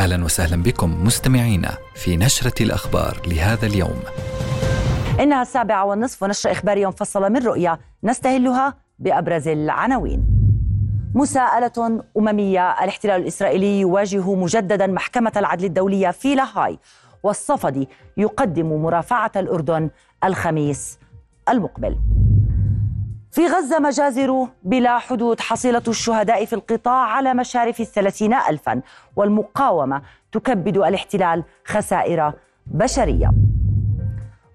أهلا وسهلا بكم مستمعينا في نشرة الأخبار لهذا اليوم. إنها السابعة والنصف ونشره اخباريه مفصله من رؤيا نستهلها بأبرز العناوين. مساءلة أممية الاحتلال الإسرائيلي يواجه مجددا محكمة العدل الدولية في لاهاي والصفدي يقدم مرافعة الأردن الخميس المقبل في غزة مجازر بلا حدود حصيلة الشهداء في القطاع على مشارف الثلاثين ألفا والمقاومة تكبد الاحتلال خسائر بشرية.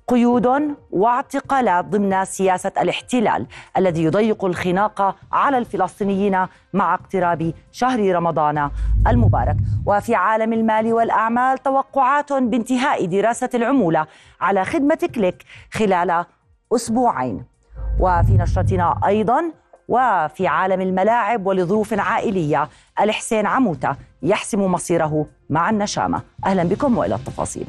قيود واعتقالات ضمن سياسة الاحتلال الذي يضيق الخناق على الفلسطينيين مع اقتراب شهر رمضان المبارك. وفي عالم المال والأعمال توقعات بانتهاء دراسة العمولة على خدمة كليك خلال أسبوعين. وفي نشرتنا أيضا وفي عالم الملاعب ولظروف عائلية الحسين عموتة يحسم مصيره مع النشامة. أهلا بكم وإلى التفاصيل.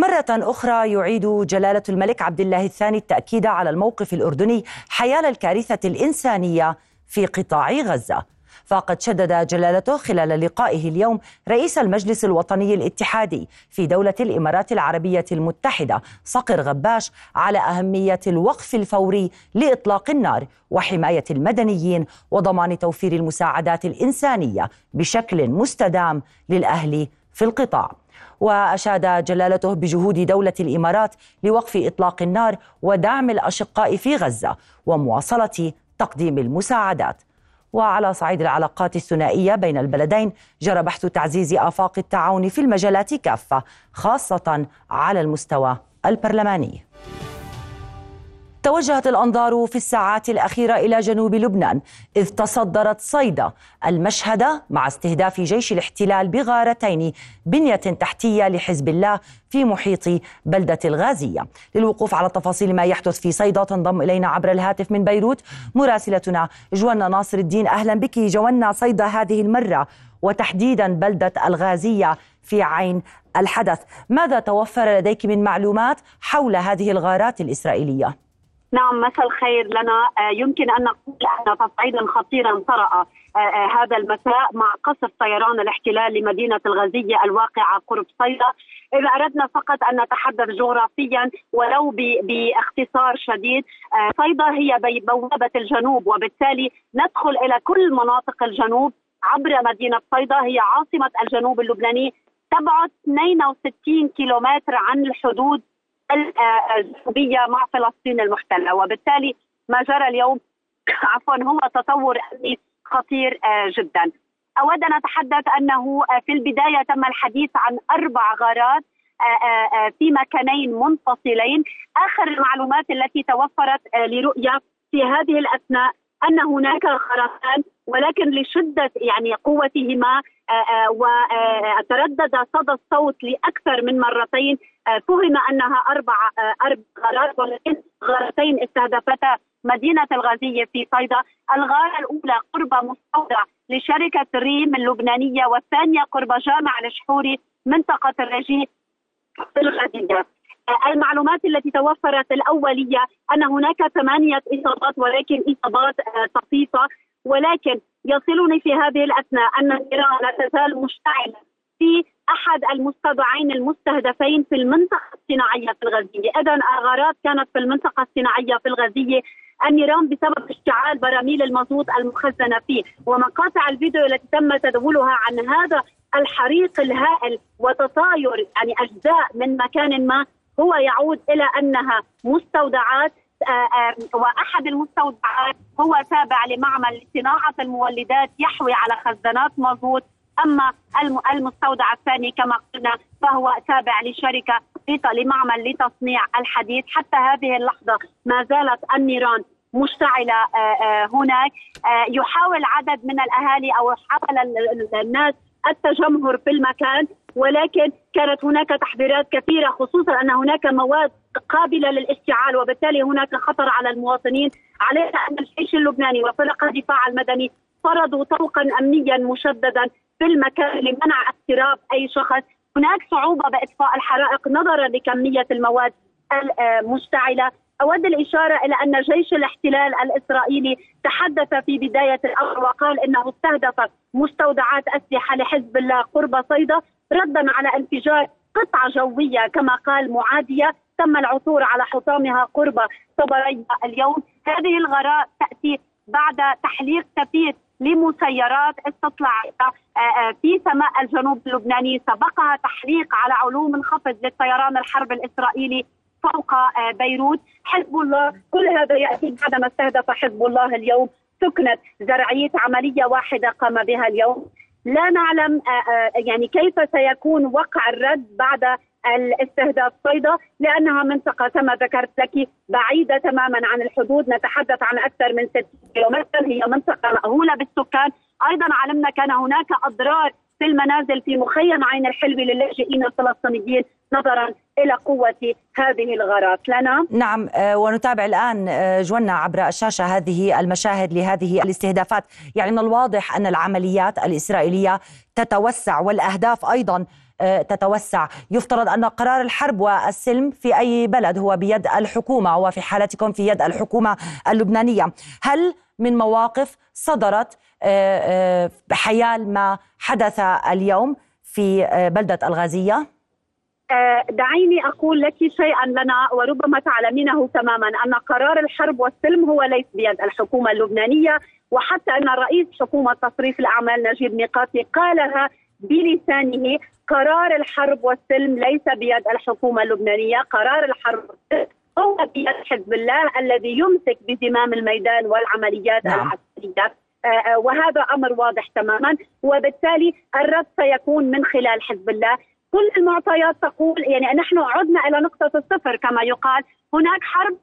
مرة أخرى يعيد جلالة الملك عبد الله الثاني التأكيد على الموقف الأردني حيال الكارثة الإنسانية في قطاع غزة. فقد شدد جلالته خلال لقائه اليوم رئيس المجلس الوطني الاتحادي في دولة الإمارات العربية المتحدة صقر غباش على أهمية الوقف الفوري لإطلاق النار وحماية المدنيين وضمان توفير المساعدات الإنسانية بشكل مستدام للأهل في القطاع. وأشاد جلالته بجهود دولة الإمارات لوقف إطلاق النار ودعم الأشقاء في غزة ومواصلة تقديم المساعدات. وعلى صعيد العلاقات الثنائية بين البلدين جرى بحث تعزيز آفاق التعاون في المجالات كافة خاصة على المستوى البرلماني. توجهت الأنظار في الساعات الأخيرة إلى جنوب لبنان إذ تصدرت صيدا المشهد مع استهداف جيش الاحتلال بغارتين بنية تحتية لحزب الله في محيط بلدة الغازية. للوقوف على تفاصيل ما يحدث في صيدا تنضم إلينا عبر الهاتف من بيروت. مراسلتنا جوانا ناصر الدين أهلا بك جوانا صيدا هذه المرة وتحديدا بلدة الغازية في عين الحدث. ماذا توفر لديك من معلومات حول هذه الغارات الإسرائيلية؟ نعم مساء الخير لنا. يمكن أن نقول أن تصعيدا خطيرا طرأ هذا المساء مع قصف طيران الاحتلال لمدينة الغازيه الواقعة قرب صيدا. إذا أردنا فقط أن نتحدث جغرافيا ولو باختصار شديد صيدا هي بوابة الجنوب وبالتالي ندخل إلى كل مناطق الجنوب عبر مدينة صيدا. هي عاصمة الجنوب اللبناني تبعد 62 كيلومتر عن الحدود الجنوبيه مع فلسطين المحتلة وبالتالي ما جرى اليوم عفوا هو تطور امني خطير جدا. أود أن أتحدث أنه في البداية تم الحديث عن أربع غارات في مكانين منفصلين، آخر المعلومات التي توفرت لرؤية في هذه الأثناء أن هناك غارتان ولكن لشدة يعني قوتهما وتردد صدى الصوت لأكثر من مرتين فهم أنها أربع أربع غارات ولكن غارتين استهدفتا مدينة الغازية في صيدا، الغارة الأولى قرب مستودع لشركة ريم اللبنانية والثانية قرب جامع الشحوري منطقة الرجيء في الغازية. المعلومات التي توفرت الأولية أن هناك ثمانية إصابات ولكن إصابات طفيفه ولكن يصلني في هذه الأثناء أن النيران لا تزال مشتعلة في أحد المستودعين المستهدفين في المنطقة الصناعية في الغازيه، اذا الغارات كانت في المنطقة الصناعية في الغازيه، النيران بسبب اشتعال براميل المازوت المخزنة فيه، ومقاطع الفيديو التي تم تداولها عن هذا الحريق الهائل وتطاير يعني أجزاء من مكان ما هو يعود إلى أنها مستودعات وأحد المستودعات هو تابع لمعمل لصناعة المولدات يحوي على خزانات مازوت أما المستودع الثاني كما قلنا فهو تابع لشركة لمعمل لتصنيع الحديد. حتى هذه اللحظة ما زالت النيران مشتعلة هناك. يحاول عدد من الأهالي أو حاول الناس التجمهر في المكان ولكن كانت هناك تحذيرات كثيرة خصوصا أن هناك مواد قابلة للاشتعال وبالتالي هناك خطر على المواطنين. علينا أن الجيش اللبناني وفرق الدفاع المدني فرضوا طوقا امنيا مشددا في المكان لمنع اقتراب أي شخص. هناك صعوبة بإطفاء الحرائق نظرا لكمية المواد المشتعله أود الإشارة إلى أن جيش الاحتلال الإسرائيلي تحدث في بداية الأمر وقال إنه استهدف مستودعات أسلحة لحزب الله قرب صيدا ردا على انفجار قطعة جوية كما قال معادية تم العثور على حطامها قرب صبرية اليوم. هذه الغراء تأتي بعد تحليق كثير لمسيرات استطلاعية آه، آه، في سماء الجنوب اللبناني سبقها تحليق على علو منخفض للطيران الحرب الإسرائيلي فوق آه، بيروت. حزب الله كل هذا يأتي بعدما استهدف حزب الله اليوم سكنة زرعية عملية واحدة قام بها اليوم. لا نعلم يعني كيف سيكون وقع الرد بعد الاستهداف صيدا لأنها منطقة كما ذكرت لك بعيدة تماما عن الحدود. نتحدث عن أكثر من 6 كيلومتر هي منطقة مأهولة بالسكان. أيضا علمنا كان هناك أضرار في المنازل في مخيم عين الحلوي للاجئين الفلسطينيين نظرا إلى قوة هذه الغارات لنا؟ نعم آه، ونتابع الآن آه، جوانا عبر الشاشة هذه المشاهد لهذه الاستهدافات. يعني من الواضح أن العمليات الإسرائيلية تتوسع والأهداف أيضا تتوسع. يفترض أن قرار الحرب والسلم في أي بلد هو بيد الحكومة وفي حالتكم في يد الحكومة اللبنانية. هل من مواقف صدرت آه، آه، حيال ما حدث اليوم في بلدة الغازية؟ دعيني أقول لك شيئا لنا وربما تعلمينه تماما. أن قرار الحرب والسلم هو ليس بيد الحكومة اللبنانية وحتى أن رئيس حكومة تصريف الأعمال نجيب ميقاتي قالها بلسانه قرار الحرب والسلم ليس بيد الحكومة اللبنانية، قرار الحرب هو بيد حزب الله الذي يمسك بزمام الميدان والعمليات نعم. العسكرية. آه، آه، وهذا أمر واضح تماما. وبالتالي الرد سيكون من خلال حزب الله. كل المعطيات تقول يعني نحن عدنا إلى نقطة الصفر كما يقال. هناك حرب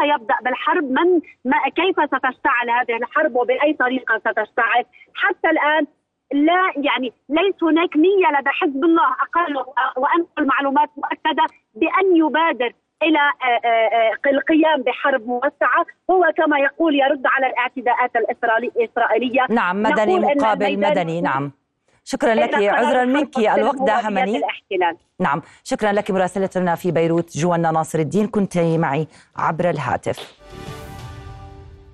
سيبدأ بالحرب. من ما كيف ستشتعل هذه الحرب وبأي طريقة ستشتعل؟ حتى الآن لا يعني ليس هناك نية لدى حزب الله أقل وأنقل معلومات مؤكدة بأن يبادر إلى آه، آه، آه، القيام بحرب موسعة. هو كما يقول يرد على الاعتداءات الاسرائيليه نعم مدني مقابل مدني نعم. شكرا لك عذرا منك الوقت داهمني نعم. شكرا لك مراسلتنا في بيروت جوانا ناصر الدين. كنت معي عبر الهاتف.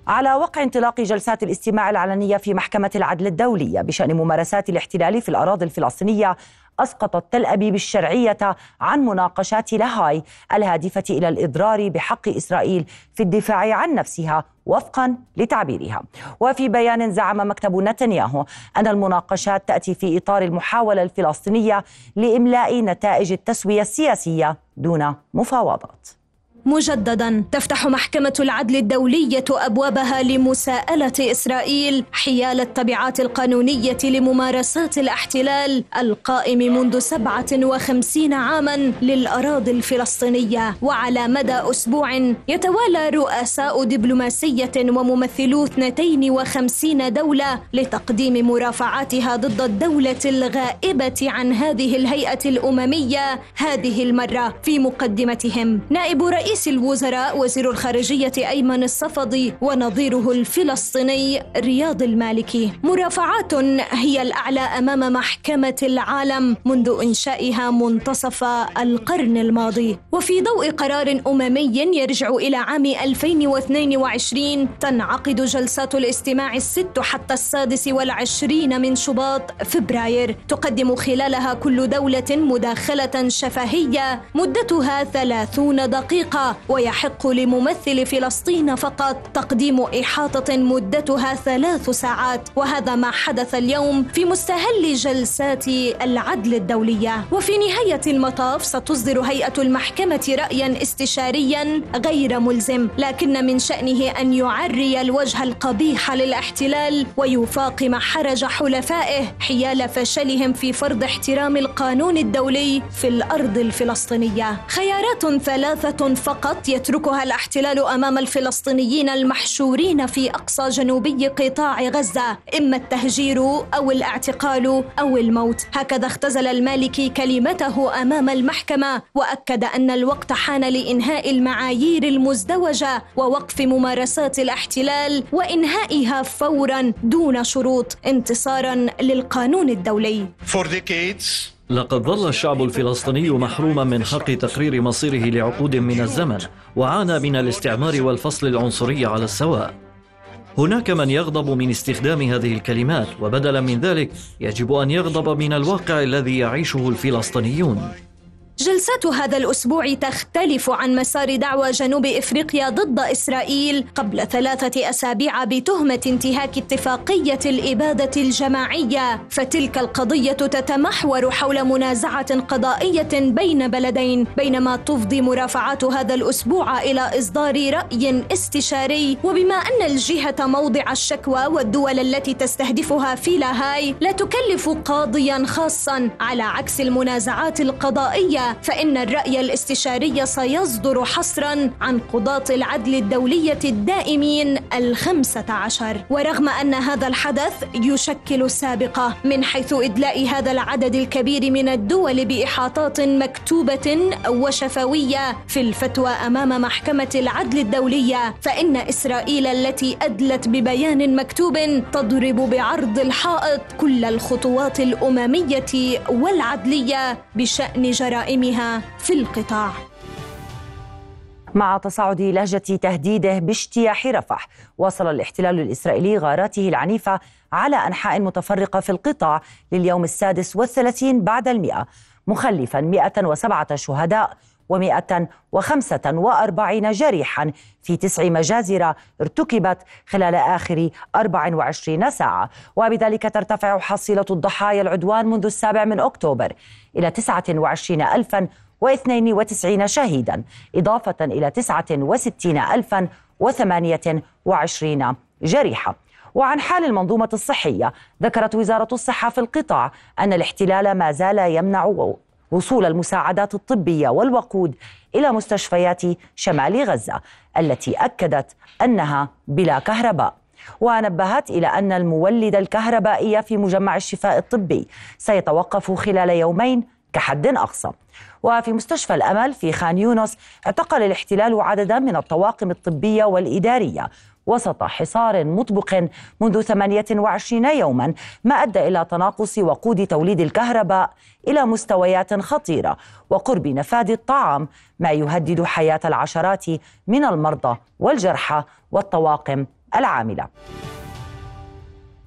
على وقع انطلاق جلسات الاستماع العلنية في محكمة العدل الدولية بشأن ممارسات الاحتلال في الأراضي الفلسطينية أسقطت تل أبيب الشرعية عن مناقشات لاهاي الهادفة إلى الإضرار بحق إسرائيل في الدفاع عن نفسها وفقا لتعبيرها. وفي بيان زعم مكتب نتنياهو أن المناقشات تأتي في إطار المحاولة الفلسطينية لإملاء نتائج التسوية السياسية دون مفاوضات. مجددا تفتح محكمة العدل الدولية أبوابها لمساءلة إسرائيل حيال التبعات القانونية لممارسات الاحتلال القائم منذ 57 عاما للأراضي الفلسطينية وعلى مدى أسبوع يتوالى رؤساء دبلوماسية وممثلو 52 دولة لتقديم مرافعاتها ضد الدولة الغائبة عن هذه الهيئة الأممية هذه المرة في مقدمتهم. نائب رئيس رئيس الوزراء وزير الخارجية أيمن الصفدي ونظيره الفلسطيني رياض المالكي. مرافعات هي الأعلى أمام محكمة العالم منذ إنشائها منتصف القرن الماضي. وفي ضوء قرار أممي يرجع إلى عام 2022 تنعقد جلسات الاستماع الست حتى السادس والعشرين من شباط فبراير. تقدم خلالها كل دولة مداخلة شفهية مدتها ثلاثون دقيقة. ويحق لممثل فلسطين فقط تقديم إحاطة مدتها ثلاث ساعات وهذا ما حدث اليوم في مستهل جلسات العدل الدولية. وفي نهاية المطاف ستصدر هيئة المحكمة رأيا استشاريا غير ملزم لكن من شأنه أن يعري الوجه القبيح للاحتلال ويفاقم حرج حلفائه حيال فشلهم في فرض احترام القانون الدولي في الأرض الفلسطينية. خيارات ثلاثة فقط يتركها الاحتلال أمام الفلسطينيين المحشورين في أقصى جنوبي قطاع غزة إما التهجير أو الاعتقال أو الموت. هكذا اختزل المالكي كلمته أمام المحكمة وأكد أن الوقت حان لإنهاء المعايير المزدوجة ووقف ممارسات الاحتلال وإنهائها فورا دون شروط انتصارا للقانون الدولي. For decades لقد ظل الشعب الفلسطيني محروما من حق تقرير مصيره لعقود من الزمن وعانى من الاستعمار والفصل العنصري على السواء. هناك من يغضب من استخدام هذه الكلمات وبدلا من ذلك يجب أن يغضب من الواقع الذي يعيشه الفلسطينيون. جلسات هذا الأسبوع تختلف عن مسار دعوى جنوب إفريقيا ضد إسرائيل قبل ثلاثة أسابيع بتهمة انتهاك اتفاقية الإبادة الجماعية. فتلك القضية تتمحور حول منازعة قضائية بين بلدين بينما تفضي مرافعات هذا الأسبوع إلى إصدار رأي استشاري. وبما أن الجهة موضع الشكوى والدول التي تستهدفها في لاهاي لا تكلف قاضيا خاصا على عكس المنازعات القضائية. فإن الرأي الاستشاري سيصدر حصرا عن قضاة العدل الدولية الدائمين الخمسة عشر. ورغم أن هذا الحدث يشكل سابقة من حيث إدلاء هذا العدد الكبير من الدول بإحاطات مكتوبة وشفوية في الفتوى أمام محكمة العدل الدولية فإن إسرائيل التي أدلت ببيان مكتوب تضرب بعرض الحائط كل الخطوات الأممية والعدلية بشأن جرائم جرائمها في القطاع. مع تصاعد لهجة تهديده باجتياح رفح واصل الاحتلال الإسرائيلي غاراته العنيفة على أنحاء متفرقة في القطاع لليوم السادس والثلاثين بعد المئة مخلفا 107 شهداء. و145 جريحا في تسع مجازر ارتكبت خلال آخر 24 ساعة. وبذلك ترتفع حصيلة الضحايا العدوان منذ السابع من أكتوبر إلى 29 ألفا و92 شهيدا إضافة إلى 69028 جريحة. وعن حال المنظومة الصحية ذكرت وزارة الصحة في القطاع أن الاحتلال ما زال يمنع وصول المساعدات الطبية والوقود إلى مستشفيات شمال غزة التي أكدت أنها بلا كهرباء. ونبهت إلى أن المولد الكهربائي في مجمع الشفاء الطبي سيتوقف خلال يومين كحد أقصى. وفي مستشفى الأمل في خان يونس اعتقل الاحتلال عددا من الطواقم الطبية والإدارية وسط حصار مطبق منذ 28 يوما ما أدى إلى تناقص وقود توليد الكهرباء إلى مستويات خطيرة وقرب نفاذ الطعام ما يهدد حياة العشرات من المرضى والجرحى والطواقم العاملة.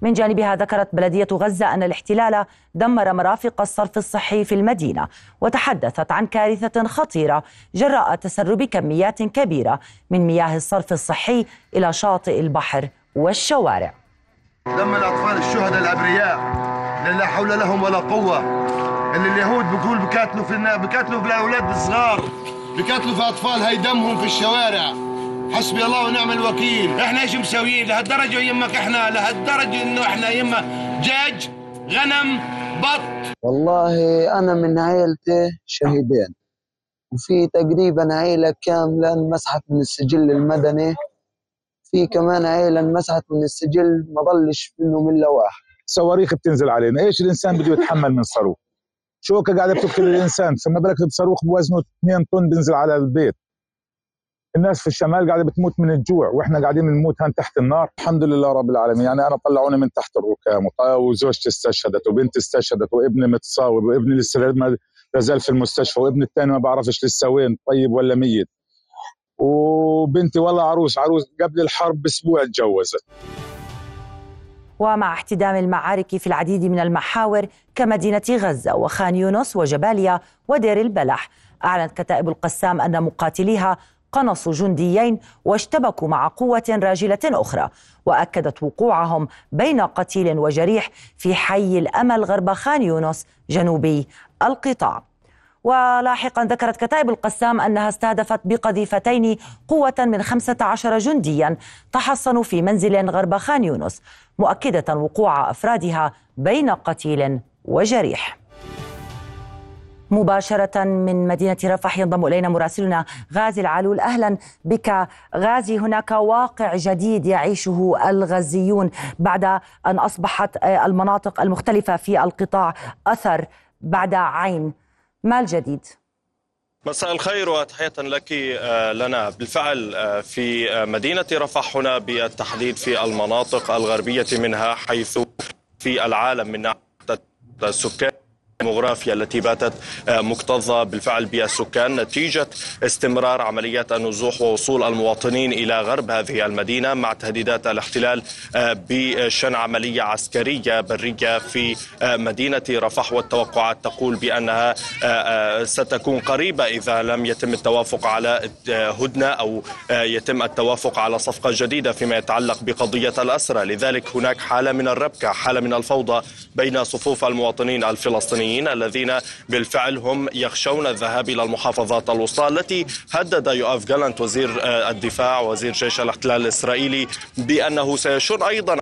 من جانبها ذكرت بلدية غزة أن الاحتلال دمر مرافق الصرف الصحي في المدينة وتحدثت عن كارثة خطيرة جراء تسرب كميات كبيرة من مياه الصرف الصحي إلى شاطئ البحر والشوارع. دم الأطفال الشهداء الأبرياء اللي لا حول لهم ولا قوة. اللي اليهود بيقول بكاتلوا في بكاتلوا في الأولاد الصغار بكاتلوا في أطفال هي دمهم في الشوارع. حسبي الله ونعم الوكيل. إحنا إيش مسويين؟ لهالدرجة يمك إحنا لهالدرجة انه إحنا يما دجاج غنم بط. والله أنا من عائلتي شهيدين. وفي تقريبا عائله كاملة انمسحت من السجل المدني. في كمان عائله انمسحت من السجل ما ضلش منهم إلا واحد. صواريخ بتنزل علينا. إيش الإنسان بده يتحمل من صاروخ؟ شوكة قاعدة بتقتل الإنسان فما بالك بصاروخ بوزنه 2 طن بينزل على البيت. الناس في الشمال قاعدة بتموت من الجوع وإحنا قاعدين بنموت هان تحت النار. الحمد لله رب العالمين. يعني أنا طلعوني من تحت الركام وزوجتي استشهدت وبنتي استشهدت وابني متصاوب وابني لسه ما زال في المستشفى وابني الثاني ما بعرفش لسه وين طيب ولا ميت. وبنتي والله عروس عروس قبل الحرب بأسبوع تجوزت ومع احتدام المعارك في العديد من المحاور كمدينة غزة وخان يونس وجباليا ودير البلح أعلنت كتائب القسام أن مقاتليها قنصوا جنديين واشتبكوا مع قوة راجلة أخرى وأكدت وقوعهم بين قتيل وجريح في حي الأمل غرب خان يونس جنوبي القطاع. ولاحقا ذكرت كتائب القسام أنها استهدفت بقذيفتين قوة من 15 جنديا تحصنوا في منزل غرب خان يونس مؤكدة وقوع أفرادها بين قتيل وجريح. مباشرة من مدينة رفح ينضم إلينا مراسلنا غازي العلول. أهلا بك غازي. هناك واقع جديد يعيشه الغزيون بعد أن أصبحت المناطق المختلفة في القطاع أثر بعد عين ما الجديد؟ مساء الخير وتحية لك آه، لنا. بالفعل آه، في مدينة رفح هنا بالتحديد في المناطق الغربية منها حيث في العالم من ناحية السكان. الديموغرافيا التي باتت آه، مكتظة بالفعل بالسكان نتيجة استمرار عمليات النزوح ووصول المواطنين إلى غرب هذه المدينة مع تهديدات الاحتلال آه، بشن عملية عسكرية برية في آه، مدينة رفح. والتوقعات تقول بأنها ستكون قريبة إذا لم يتم التوافق على هدنة أو يتم التوافق على صفقة جديدة فيما يتعلق بقضية الأسرى. لذلك هناك حالة من الربكة حالة من الفوضى بين صفوف المواطنين الفلسطينيين. الذين بالفعل هم يخشون الذهاب إلى المحافظات الوسطى التي هدد يوآف جالانت وزير آه، الدفاع وزير جيش الاحتلال الإسرائيلي بأنه سيشن أيضا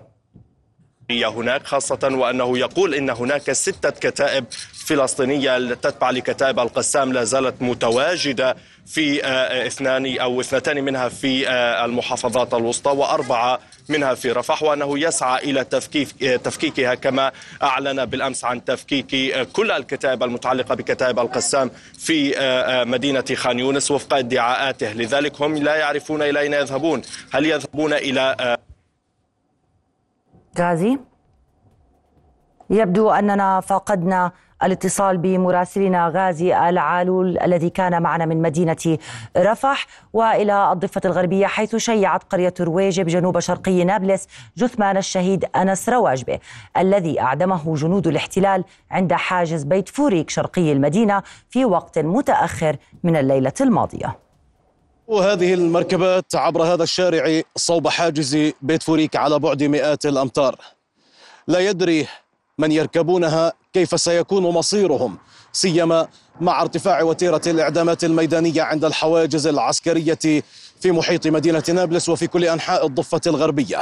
هناك خاصة وأنه يقول إن هناك ستة كتائب فلسطينية تتبع لكتائب القسام لا زالت متواجدة في آه، اثنان أو اثنتان منها في آه، المحافظات الوسطى وأربعة منها في رفح وأنه يسعى إلى تفكيك آه، تفكيكها كما أعلن بالأمس عن تفكيك كل الكتائب المتعلقة بكتائب القسام في مدينة خان يونس وفق ادعاءاته. لذلك هم لا يعرفون إلى أين يذهبون. هل يذهبون إلى غازي. يبدو أننا فقدنا الاتصال بمراسلنا غازي العالول الذي كان معنا من مدينة رفح وإلى الضفة الغربية حيث شيعت قرية روجيب بجنوب شرقي نابلس جثمان الشهيد أنس رواجبة الذي أعدمه جنود الاحتلال عند حاجز بيت فوريك شرقي المدينة في وقت متأخر من الليلة الماضية. وهذه المركبات عبر هذا الشارع صوب حاجز بيت فوريك على بعد مئات الأمتار. لا يدري من يركبونها كيف سيكون مصيرهم سيما مع ارتفاع وتيرة الإعدامات الميدانية عند الحواجز العسكرية في محيط مدينة نابلس وفي كل أنحاء الضفة الغربية.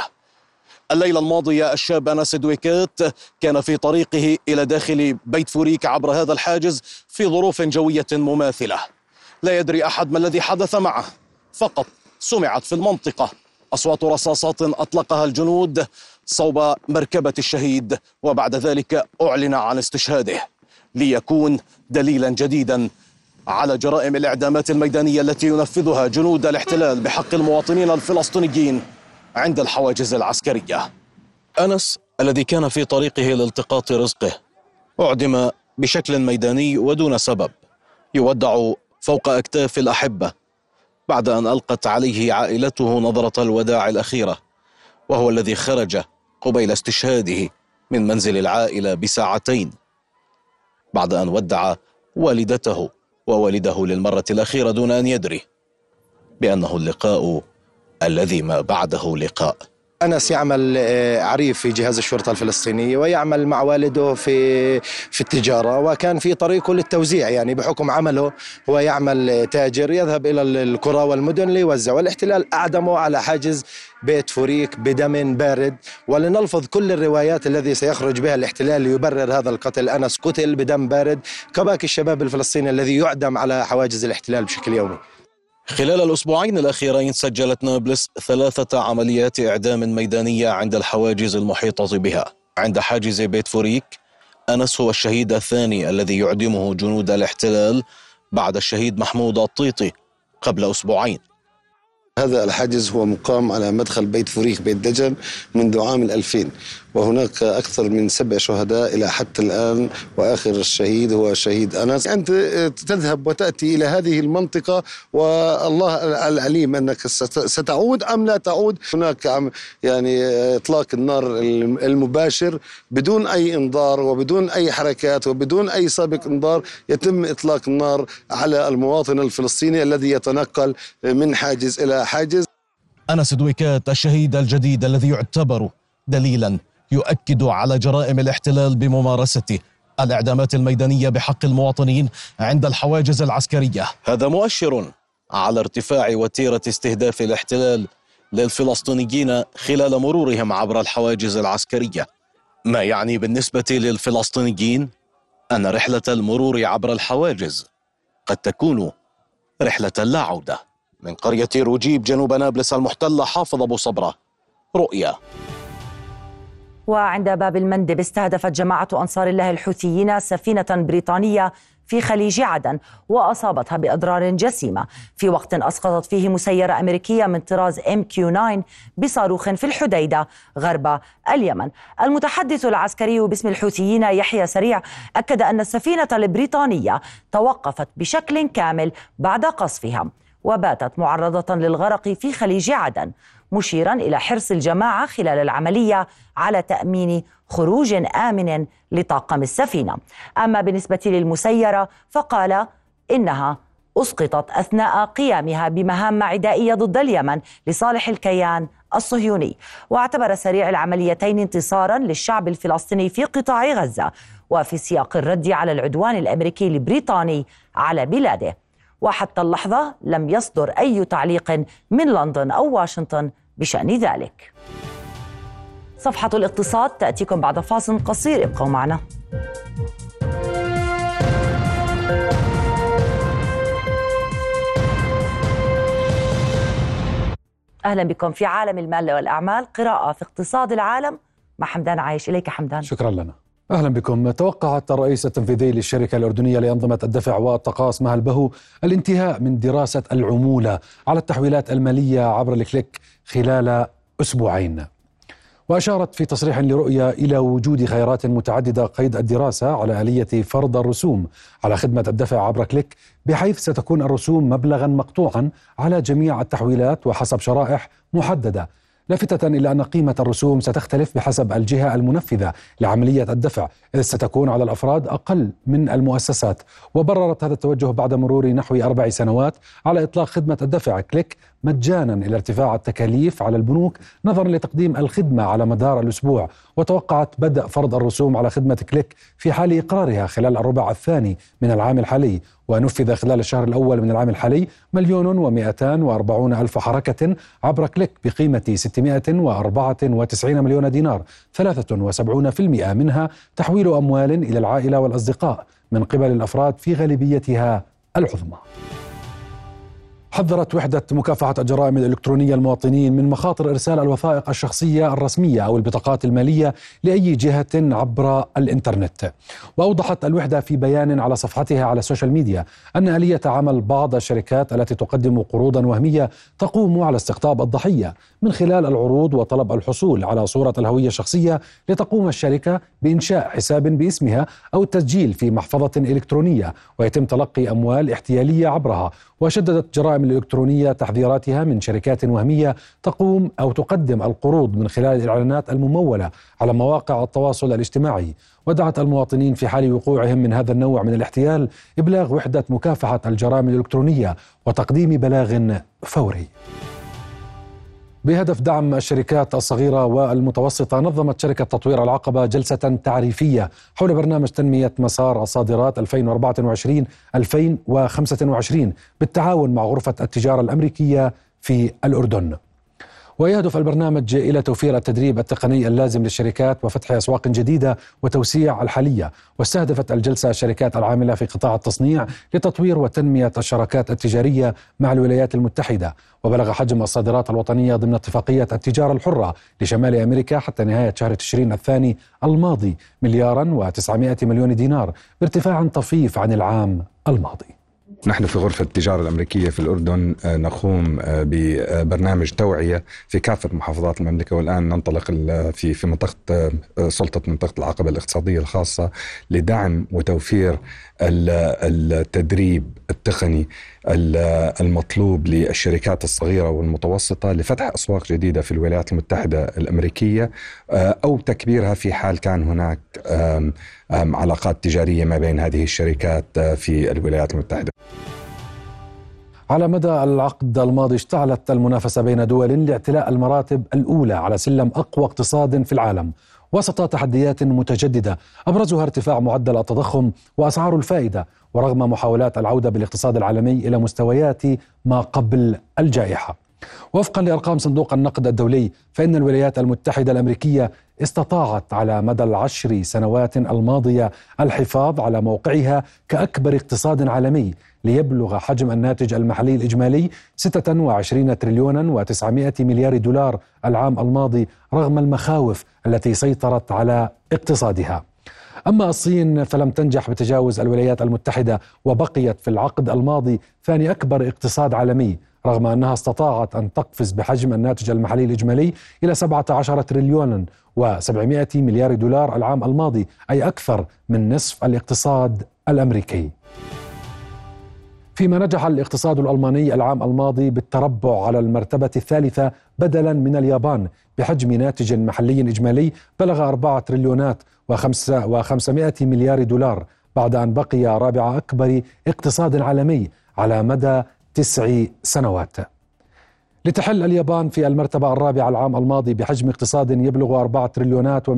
الليلة الماضية الشاب أنس دويكات كان في طريقه إلى داخل بيت فوريك عبر هذا الحاجز في ظروف جوية مماثلة. لا يدري أحد ما الذي حدث معه. فقط سمعت في المنطقة. أصوات رصاصات أطلقها الجنود صوب مركبة الشهيد وبعد ذلك أعلن عن استشهاده. ليكون دليلا جديدا على جرائم الإعدامات الميدانية التي ينفذها جنود الاحتلال بحق المواطنين الفلسطينيين عند الحواجز العسكرية. أنس الذي كان في طريقه لالتقاط رزقه أعدم بشكل ميداني ودون سبب. يودع فوق أكتاف الأحبة بعد أن ألقت عليه عائلته نظرة الوداع الأخيرة وهو الذي خرج قبيل استشهاده من منزل العائلة بساعتين. بعد أن ودع والدته ووالده للمرة الأخيرة دون أن يدري بأنه اللقاء الذي ما بعده لقاء. أنس يعمل آه، عريف في جهاز الشرطة الفلسطينية ويعمل مع والده في في التجارة وكان في طريقه للتوزيع يعني بحكم عمله هو يعمل تاجر يذهب إلى القرى والمدن ليوزع والاحتلال أعدمه على حاجز بيت فوريك بدم بارد. ولنلفظ كل الروايات الذي سيخرج بها الاحتلال ليبرر هذا القتل. أنس قتل بدم بارد كباقي الشباب الفلسطيني الذي يعدم على حواجز الاحتلال بشكل يومي. خلال الأسبوعين الأخيرين سجلت نابلس ثلاثة عمليات إعدام ميدانية عند الحواجز المحيطة بها. عند حاجز بيت فوريك أنس هو الشهيد الثاني الذي يعدمه جنود الاحتلال بعد الشهيد محمود الطيطي قبل أسبوعين. هذا الحاجز هو مقام على مدخل بيت فريق بيت دجن منذ عام 2000 وهناك أكثر من سبع شهداء إلى حتى الآن وآخر الشهيد هو شهيد أنس. أنت تذهب وتأتي إلى هذه المنطقة والله العليم أنك ستعود أم لا تعود؟ هناك يعني إطلاق النار المباشر بدون أي إنذار وبدون أي حركات وبدون أي سابق إنذار يتم إطلاق النار على المواطن الفلسطيني الذي يتنقل من حاجز إلى حاجز. أنس دويكات الشهيد الجديد الذي يعتبر دليلا يؤكد على جرائم الاحتلال بممارسته الإعدامات الميدانية بحق المواطنين عند الحواجز العسكرية. هذا مؤشر على ارتفاع وتيرة استهداف الاحتلال للفلسطينيين خلال مرورهم عبر الحواجز العسكرية. ما يعني بالنسبة للفلسطينيين أن رحلة المرور عبر الحواجز قد تكون رحلة لا عودة؟ من قرية روجيب جنوب نابلس المحتلة حافظ أبو صبرة رؤيا. وعند باب المندب استهدفت جماعة أنصار الله الحوثيين سفينة بريطانية في خليج عدن وأصابتها بأضرار جسيمة. في وقت أسقطت فيه مسيرة أمريكية من طراز MQ-9 بصاروخ في الحديدة غرب اليمن. المتحدث العسكري باسم الحوثيين يحيى سريع أكد أن السفينة البريطانية توقفت بشكل كامل بعد قصفها وباتت معرضة للغرق في خليج عدن. مشيرا إلى حرص الجماعة خلال العملية على تأمين خروج آمن لطاقم السفينة. أما بالنسبة للمسيرة فقال إنها أسقطت أثناء قيامها بمهام عدائية ضد اليمن لصالح الكيان الصهيوني. واعتبر سريع العمليتين انتصارا للشعب الفلسطيني في قطاع غزة وفي سياق الرد على العدوان الأمريكي البريطاني على بلاده. وحتى اللحظة لم يصدر أي تعليق من لندن أو واشنطن بشأن ذلك. صفحة الاقتصاد تأتيكم بعد فاصل قصير ابقوا معنا. أهلا بكم في عالم المال والأعمال قراءة في اقتصاد العالم. مع حمدان عايش إليك حمدان. شكرا لنا. أهلا بكم. توقعت الرئيس التنفيذي للشركة الأردنية لأنظمة الدفع والتقاص مها البهو الانتهاء من دراسة العمولة على التحويلات المالية عبر الكليك خلال أسبوعين. وأشارت في تصريح لرؤيا إلى وجود خيارات متعددة قيد الدراسة على آلية فرض الرسوم على خدمة الدفع عبر كليك بحيث ستكون الرسوم مبلغا مقطوعا على جميع التحويلات وحسب شرائح محددة. لافتة إلى أن قيمة الرسوم ستختلف بحسب الجهة المنفذة. لعملية الدفع إذ ستكون على الأفراد أقل من المؤسسات. وبررت هذا التوجه بعد مرور نحو أربع سنوات على إطلاق خدمة الدفع. كليك مجانا إلى ارتفاع التكاليف على البنوك نظرا لتقديم الخدمة على مدار الأسبوع. وتوقعت بدء فرض الرسوم على خدمة كليك في حال إقرارها خلال الربع الثاني من العام الحالي. ونفذ خلال الشهر الأول من العام الحالي مليون ومئتان وأربعون ألف حركة عبر كليك بقيمة 694 مليون دينار. 73% منها تحويل أموال إلى العائلة والأصدقاء من قبل الأفراد في غالبيتها العظمى. حذرت وحدة مكافحة الجرائم الإلكترونية المواطنين من مخاطر إرسال الوثائق الشخصية الرسمية أو البطاقات المالية لأي جهة عبر الإنترنت. وأوضحت الوحدة في بيان على صفحتها على ال social media أن آلية عمل بعض الشركات التي تقدم قروضا وهمية تقوم على استقطاب الضحية من خلال العروض وطلب الحصول على صورة الهوية الشخصية لتقوم الشركة بإنشاء حساب باسمها أو التسجيل في محفظة إلكترونية ويتم تلقي أموال احتيالية عبرها. وشددت جرائم الإلكترونية تحذيراتها من شركات وهمية تقوم أو تقدم القروض من خلال الإعلانات الممولة على مواقع التواصل الاجتماعي. ودعت المواطنين في حال وقوعهم من هذا النوع من الاحتيال إبلاغ وحدة مكافحة الجرائم الإلكترونية وتقديم بلاغ فوري. بهدف دعم الشركات الصغيرة والمتوسطة نظمت شركة تطوير العقبة جلسة تعريفية حول برنامج تنمية مسار الصادرات 2024-2025 بالتعاون مع غرفة التجارة الأمريكية في الأردن. ويهدف البرنامج إلى توفير التدريب التقني اللازم للشركات وفتح أسواق جديدة وتوسيع الحالية، واستهدفت الجلسة الشركات العاملة في قطاع التصنيع لتطوير وتنمية الشراكات التجارية مع الولايات المتحدة، وبلغ حجم الصادرات الوطنية ضمن اتفاقية التجارة الحرة لشمال أمريكا حتى نهاية شهر تشرين الثاني الماضي مليارا و900 مليون دينار بارتفاع طفيف عن العام الماضي. نحن في غرفة التجارة الأمريكية في الأردن آه، نقوم آه، ببرنامج توعية في كافة محافظات المملكة والآن ننطلق في في منطقة آه، سلطة منطقة العقبة الاقتصادية الخاصة لدعم وتوفير التدريب التقني المطلوب للشركات الصغيرة والمتوسطة لفتح أسواق جديدة في الولايات المتحدة الأمريكية أو تكبيرها في حال كان هناك علاقات تجارية ما بين هذه الشركات في الولايات المتحدة. على مدى العقد الماضي اشتعلت المنافسة بين دول لاعتلاء المراتب الأولى على سلم أقوى اقتصاد في العالم وسط تحديات متجددة. أبرزها ارتفاع معدل التضخم وأسعار الفائدة ورغم محاولات العودة بالاقتصاد العالمي إلى مستويات ما قبل الجائحة. وفقا لأرقام صندوق النقد الدولي فإن الولايات المتحدة الأمريكية استطاعت على مدى العشر سنوات الماضية الحفاظ على موقعها كأكبر اقتصاد عالمي ليبلغ حجم الناتج المحلي الإجمالي 26 تريليونا و900 مليار دولار العام الماضي رغم المخاوف التي سيطرت على اقتصادها. أما الصين فلم تنجح بتجاوز الولايات المتحدة وبقيت في العقد الماضي ثاني أكبر اقتصاد عالمي رغم أنها استطاعت أن تقفز بحجم الناتج المحلي الإجمالي إلى 17 تريليون و700 مليار دولار العام الماضي أي أكثر من نصف الاقتصاد الأمريكي. فيما نجح الاقتصاد الألماني العام الماضي بالتربع على المرتبة الثالثة بدلا من اليابان بحجم ناتج محلي إجمالي بلغ أربعة تريليونات وخمسة وخمسمائة مليار دولار بعد أن بقي رابع أكبر اقتصاد عالمي على مدى تسع سنوات. لتحل اليابان في المرتبة الرابعة العام الماضي بحجم اقتصاد يبلغ أربعة تريليونات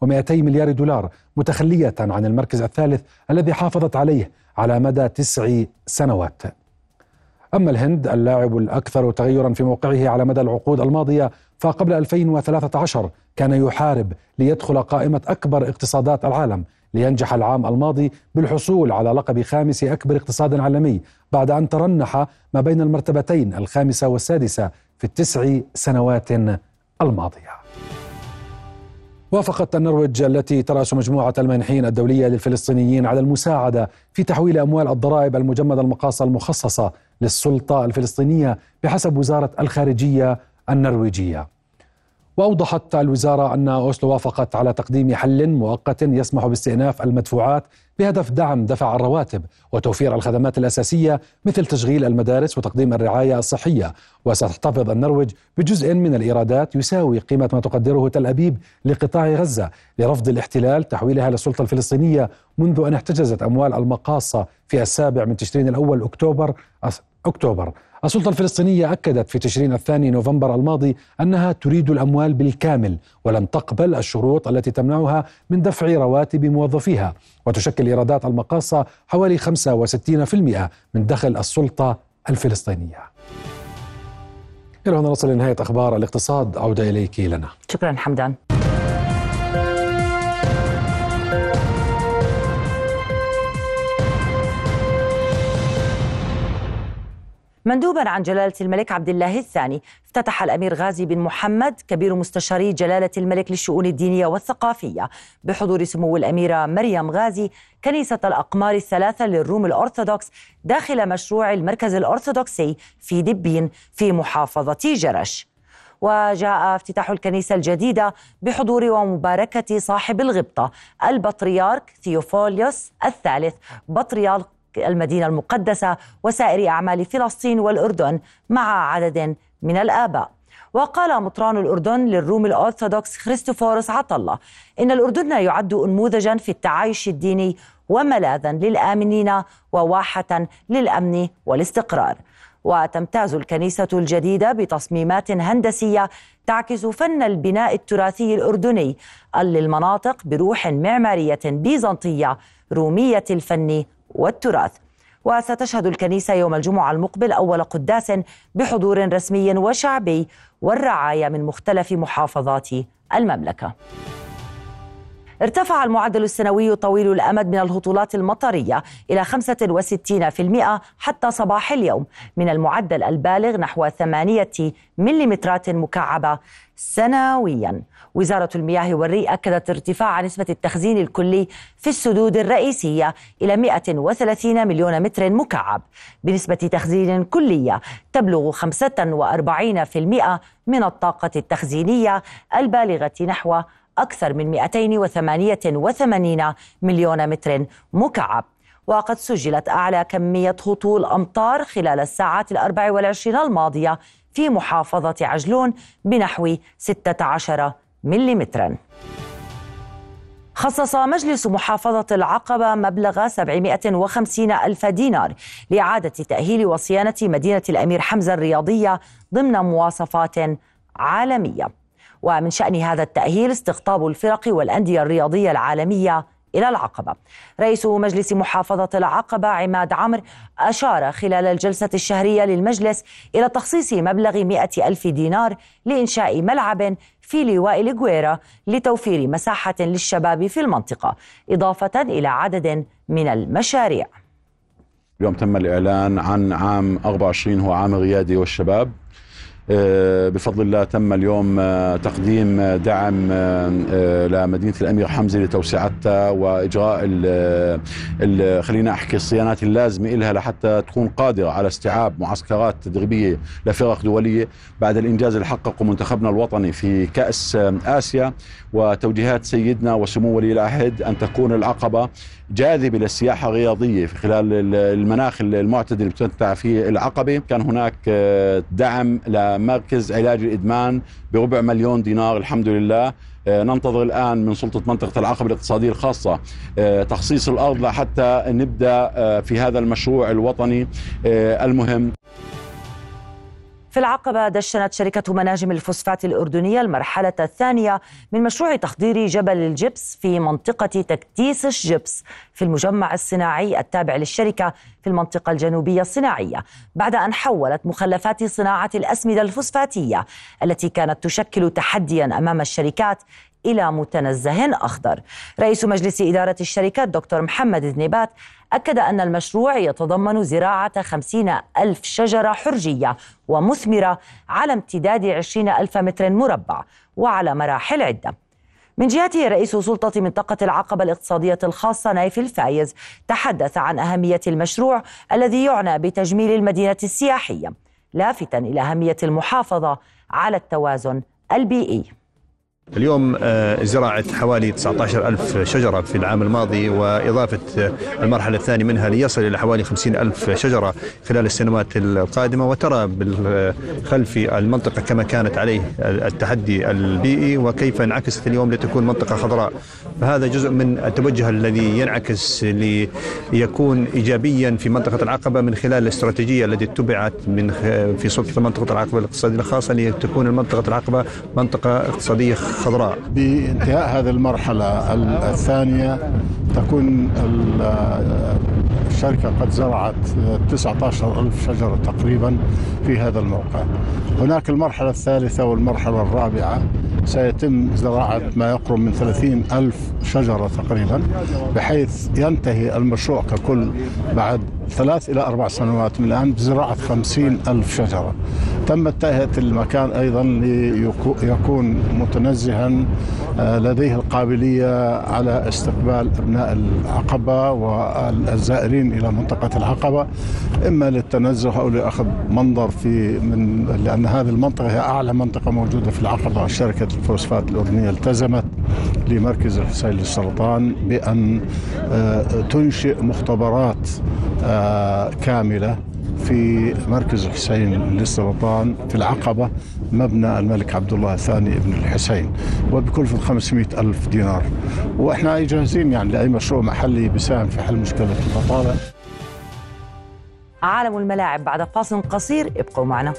ومائتي مليار دولار متخلية عن المركز الثالث الذي حافظت عليه على مدى تسع سنوات. أما الهند اللاعب الأكثر تغيرا في موقعه على مدى العقود الماضية فقبل 2013 كان يحارب ليدخل قائمة أكبر اقتصادات العالم لينجح العام الماضي بالحصول على لقب خامس أكبر اقتصاد عالمي بعد أن ترنح ما بين المرتبتين الخامسة والسادسة في التسع سنوات الماضية. وافقت النرويج التي ترأس مجموعة المانحين الدولية للفلسطينيين على المساعدة في تحويل أموال الضرائب المجمدة المقاصة المخصصة للسلطة الفلسطينية بحسب وزارة الخارجية النرويجية. وأوضحت الوزارة أن أوسلو وافقت على تقديم حل مؤقت يسمح باستئناف المدفوعات بهدف دعم دفع الرواتب وتوفير الخدمات الأساسية مثل تشغيل المدارس وتقديم الرعاية الصحية. وستحتفظ النرويج بجزء من الإيرادات يساوي قيمة ما تقدره تل أبيب لقطاع غزة لرفض الاحتلال تحويلها للسلطة الفلسطينية منذ أن احتجزت أموال المقاصة في السابع من تشرين الأول أكتوبر أكتوبر. السلطة الفلسطينية أكدت في تشرين الثاني نوفمبر الماضي أنها تريد الأموال بالكامل ولن تقبل الشروط التي تمنعها من دفع رواتب موظفيها وتشكل إيرادات المقاصة حوالي 65% من دخل السلطة الفلسطينية. إلى هنا نصل لنهاية أخبار الاقتصاد عودة إليك لنا. شكرا حمدان. مندوبا عن جلالة الملك عبد الله الثاني. افتتح الأمير غازي بن محمد كبير مستشاري جلالة الملك للشؤون الدينية والثقافية بحضور سمو الأميرة مريم غازي كنيسة الأقمار الثلاثة للروم الأرثوذكس داخل مشروع المركز الأرثوذكسي في دبين في محافظة جرش. وجاء افتتاح الكنيسة الجديدة بحضور ومباركة صاحب الغبطة البطريرك ثيوفوليوس الثالث. بطريرك المدينة المقدسة وسائر أعمال فلسطين والأردن مع عدد من الآباء. وقال مطران الأردن للروم الأرثوذكس خريستوفورس عطلة إن الأردن يعد أنموذجا في التعايش الديني وملاذا للآمنين وواحة للأمن والاستقرار. وتمتاز الكنيسة الجديدة بتصميمات هندسية تعكس فن البناء التراثي الأردني للمناطق بروح معمارية بيزنطية رومية الفن والتراث. وستشهد الكنيسة يوم الجمعة المقبل أول قداس بحضور رسمي وشعبي والرعاية من مختلف محافظات المملكة. ارتفع المعدل السنوي طويل الأمد من الهطولات المطرية إلى 65% حتى صباح اليوم من المعدل البالغ نحو 8 مليمترات مكعبة سنويا. وزارة المياه والري أكدت ارتفاع نسبة التخزين الكلي في السدود الرئيسية إلى 130 مليون متر مكعب بنسبة تخزين كلية تبلغ 45% من الطاقة التخزينية البالغة نحو أكثر من 288 مليون متر مكعب. وقد سجلت أعلى كمية هطول أمطار خلال الساعات الأربع والعشرين الماضية في محافظة عجلون بنحو 16 مليمترا. خصص مجلس محافظة العقبة مبلغ 750 ألف دينار لإعادة تأهيل وصيانة مدينة الأمير حمزة الرياضية ضمن مواصفات عالمية. ومن شأن هذا التأهيل استقطاب الفرق والأندية الرياضية العالمية إلى العقبة. رئيس مجلس محافظة العقبة عماد عمر أشار خلال الجلسة الشهرية للمجلس إلى تخصيص مبلغ مئة ألف دينار لإنشاء ملعب في لواء الجويرا لتوفير مساحة للشباب في المنطقة إضافة إلى عدد من المشاريع. اليوم تم الإعلان عن عام 24 هو عام الريادة والشباب. بفضل الله تم اليوم آه، تقديم آه، دعم لمدينة الأمير حمزة لتوسعتها وإجراء ال خلينا أحكي الصيانات اللازمة لها لحتى تكون قادرة على استيعاب معسكرات تدريبية لفرق دولية بعد الإنجاز اللي حققه منتخبنا الوطني في كأس آسيا. وتوجيهات سيدنا وسمو ولي العهد أن تكون العقبة جاذبة للسياحة الرياضية في خلال المناخ المعتدل اللي فيه العقبة. كان هناك دعم لمركز علاج الإدمان بربع مليون دينار الحمد لله. آه، ننتظر الآن من سلطة منطقة العقبة الاقتصادية الخاصة آه، تخصيص الأرض لحتى نبدأ آه، في هذا المشروع الوطني المهم. في العقبة دشنت شركة مناجم الفوسفات الأردنية المرحلة الثانية من مشروع تخدير جبل الجبس في منطقة تكتيس الجبس في المجمع الصناعي التابع للشركة في المنطقة الجنوبية الصناعية بعد أن حولت مخلفات صناعة الأسمدة الفوسفاتية التي كانت تشكل تحديا أمام الشركات إلى متنزه أخضر. رئيس مجلس إدارة الشركة دكتور محمد ذنيبات أكد أن المشروع يتضمن زراعة خمسين ألف شجرة حرجية ومثمرة على امتداد عشرين ألف متر مربع وعلى مراحل عدة. من جهته رئيس سلطة منطقة العقبة الاقتصادية الخاصة نايف الفايز تحدث عن أهمية المشروع الذي يعنى بتجميل المدينة السياحية لافتا إلى أهمية المحافظة على التوازن البيئي. اليوم آه، زراعة حوالي 19 ألف شجرة في العام الماضي وإضافة آه، المرحلة الثانية منها ليصل إلى حوالي 50 ألف شجرة خلال السنوات القادمة. وترى بالخلف المنطقة كما كانت عليه التحدي البيئي وكيف انعكست اليوم لتكون منطقة خضراء. فهذا جزء من التوجه الذي ينعكس ليكون إيجابيا في منطقة العقبة من خلال الاستراتيجية التي اتبعت من في سلطة منطقة العقبة الاقتصادية الخاصة لتكون منطقة العقبة منطقة اقتصادية خضراء بانتهاء هذه المرحلة الثانية تكون الشركة قد زرعت 19 ألف شجرة تقريبا في هذا الموقع. هناك المرحلة الثالثة والمرحلة الرابعة. سيتم زراعة ما يقرب من 30 ألف شجرة تقريبا بحيث ينتهي المشروع ككل بعد ثلاث إلى أربع سنوات من الآن بزراعة خمسين ألف شجرة. تم تهيئة المكان أيضا ليكون متنزها آه، لديه القابلية على استقبال أبناء العقبة والزائرين إلى منطقة العقبة إما للتنزه أو لأخذ منظر في من لأن هذه المنطقة هي أعلى منطقة موجودة في العقبة شركة الفوسفات الأردنية التزمت لمركز الحسين للسرطان بأن آه، تنشئ مختبرات كاملة في مركز الحسين للسرطان في العقبة مبنى الملك عبد الله الثاني ابن الحسين وبكلفة 500 ألف دينار. وإحنا جاهزين يعني لأي مشروع محلي بيساهم في حل مشكلة البطالة. عالم الملاعب بعد فاصل قصير ابقوا معنا.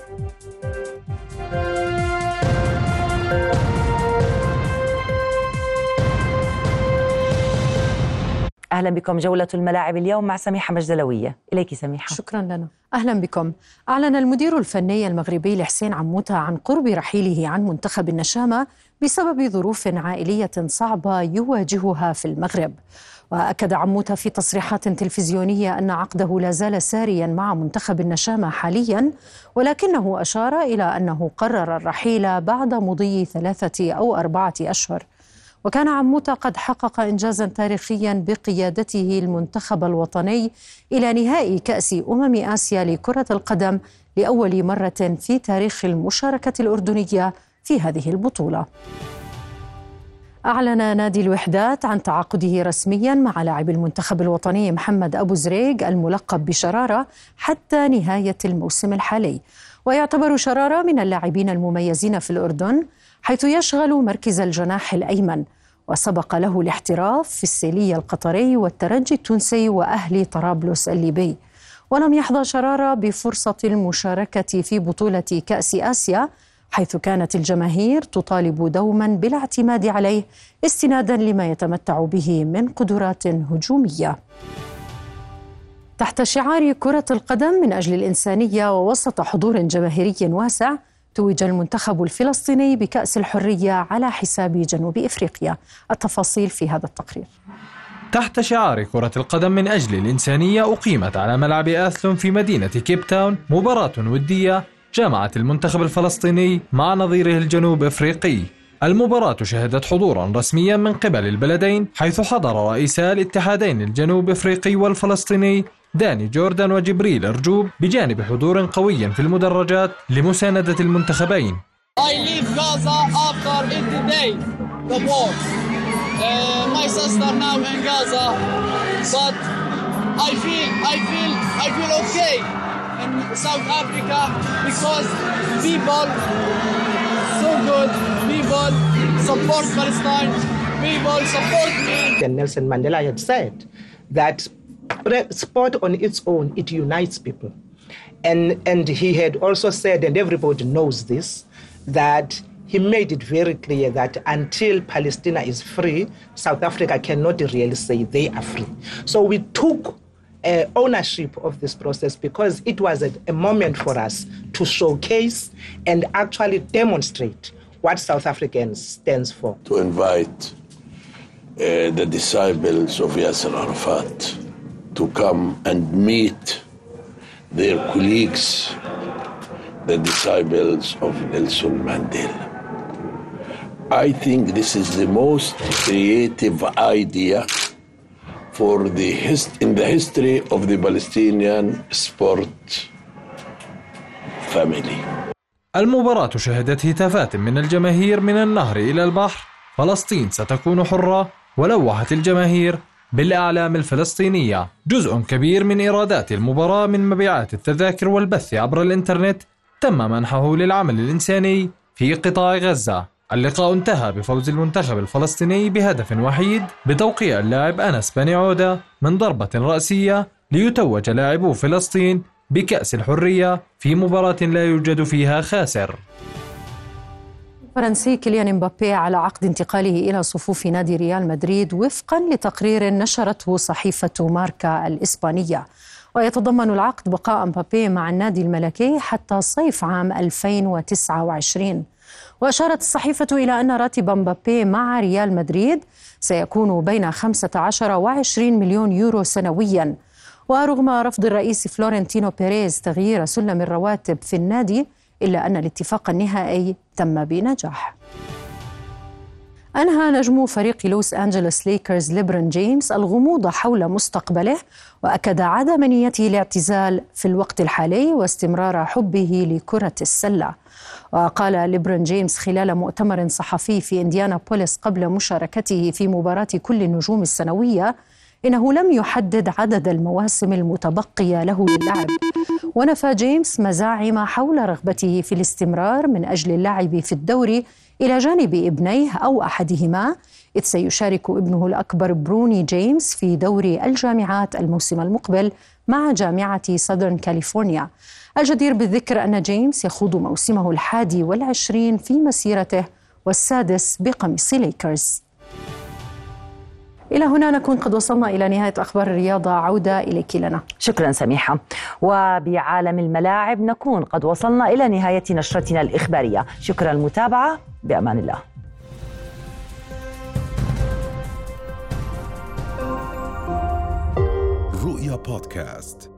أهلا بكم جولة الملاعب اليوم مع سميحة مجدلوية. إليك سميحة. شكرا لنا. أهلا بكم. أعلن المدير الفني المغربي لحسين عموتة عن قرب رحيله عن منتخب النشامة بسبب ظروف عائلية صعبة يواجهها في المغرب. وأكد عموتة في تصريحات تلفزيونية أن عقده لا زال ساريا مع منتخب النشامة حاليا ولكنه أشار إلى أنه قرر الرحيل بعد مضي ثلاثة أو أربعة أشهر. وكان عموته قد حقق إنجازا تاريخيا بقيادته المنتخب الوطني إلى نهائي كأس أمم آسيا لكرة القدم لأول مرة في تاريخ المشاركة الأردنية في هذه البطولة. أعلن نادي الوحدات عن تعاقده رسميا مع لاعب المنتخب الوطني محمد أبو زريق الملقب بشرارة حتى نهاية الموسم الحالي. ويعتبر شرارة من اللاعبين المميزين في الأردن حيث يشغل مركز الجناح الأيمن وسبق له الاحتراف في السيلية القطري والترجي التونسي وأهلي طرابلس الليبي. ولم يحظى شرارة بفرصة المشاركة في بطولة كأس آسيا حيث كانت الجماهير تطالب دوما بالاعتماد عليه استنادا لما يتمتع به من قدرات هجومية. تحت شعار كرة القدم من أجل الإنسانية ووسط حضور جماهيري واسع توج المنتخب الفلسطيني بكأس الحرية على حساب جنوب إفريقيا. التفاصيل في هذا التقرير. تحت شعار كرة القدم من أجل الإنسانية أقيمت على ملعب آثلون في مدينة كيب تاون مباراة ودية جامعت المنتخب الفلسطيني مع نظيره الجنوب إفريقي. المباراة شهدت حضورا رسميا من قبل البلدين حيث حضر رئيسا الاتحادين الجنوب إفريقي والفلسطيني داني جوردان وجبريل أرجوب بجانب حضور قوي في المدرجات لمساندة المنتخبين I leave Gaza after 80 days the war. Uh, my sister now in Gaza, but I feel I feel I feel okay in South Africa because people so good. People support Palestine. People support me. And Nelson Mandela had said that sport on its own it unites people, and and he had also said, and everybody knows this, that he made it very clear that until Palestine is free, South Africa cannot really say they are free. So we took uh, ownership of this process because it was a, a moment for us to showcase and actually demonstrate what South Africans stands for. To invite uh, the disciples of Yasser Arafat to come and meet their colleagues, the disciples of Nelson Mandela. I think this is the most creative idea for the hist- in the history of the Palestinian sport family. المباراة شهدت هتافات من الجماهير من النهر إلى البحر. فلسطين ستكون حرة ولوحت الجماهير بالأعلام الفلسطينية. جزء كبير من إيرادات المباراة من مبيعات التذاكر والبث عبر الإنترنت تم منحه للعمل الإنساني في قطاع غزة. اللقاء انتهى بفوز المنتخب الفلسطيني بهدف وحيد بتوقيع اللاعب أنس بني عودة من ضربة رأسية ليتوج لاعبو فلسطين بكأس الحرية في مباراة لا يوجد فيها خاسر. الفرنسي كيليان مبابي على عقد انتقاله إلى صفوف نادي ريال مدريد وفقا لتقرير نشرته صحيفة ماركا الإسبانية. ويتضمن العقد بقاء مبابي مع النادي الملكي حتى صيف عام 2029 وأشارت الصحيفة إلى أن راتب مبابي مع ريال مدريد سيكون بين 15 و 20 مليون يورو سنوياً. ورغم رفض الرئيس فلورنتينو بيريز تغيير سلم الرواتب في النادي إلا أن الاتفاق النهائي تم بنجاح. أنهى نجم فريق لوس أنجلوس ليكرز ليبرون جيمس الغموض حول مستقبله وأكد عدم نيته الاعتزال في الوقت الحالي واستمرار حبه لكرة السلة. وقال ليبرون جيمس خلال مؤتمر صحفي في إنديانا بوليس قبل مشاركته في مباراة كل النجوم السنوية إنه لم يحدد عدد المواسم المتبقية له للعب ونفى جيمس مزاعم حول رغبته في الاستمرار من أجل اللعب في الدوري إلى جانب ابنيه أو أحدهما إذ سيشارك ابنه الأكبر بروني جيمس في دوري الجامعات الموسم المقبل مع جامعة ساذرن كاليفورنيا. الجدير بالذكر أن جيمس يخوض موسمه الحادي والعشرين في مسيرته والسادس بقميص ليكرز. إلى هنا نكون قد وصلنا إلى نهاية أخبار الرياضة. عودة إليك لانا. شكرا سميحة. وبعالم الملاعب نكون قد وصلنا إلى نهاية نشرتنا الإخبارية. شكرا المتابعة بأمان الله. رؤيا بودكاست.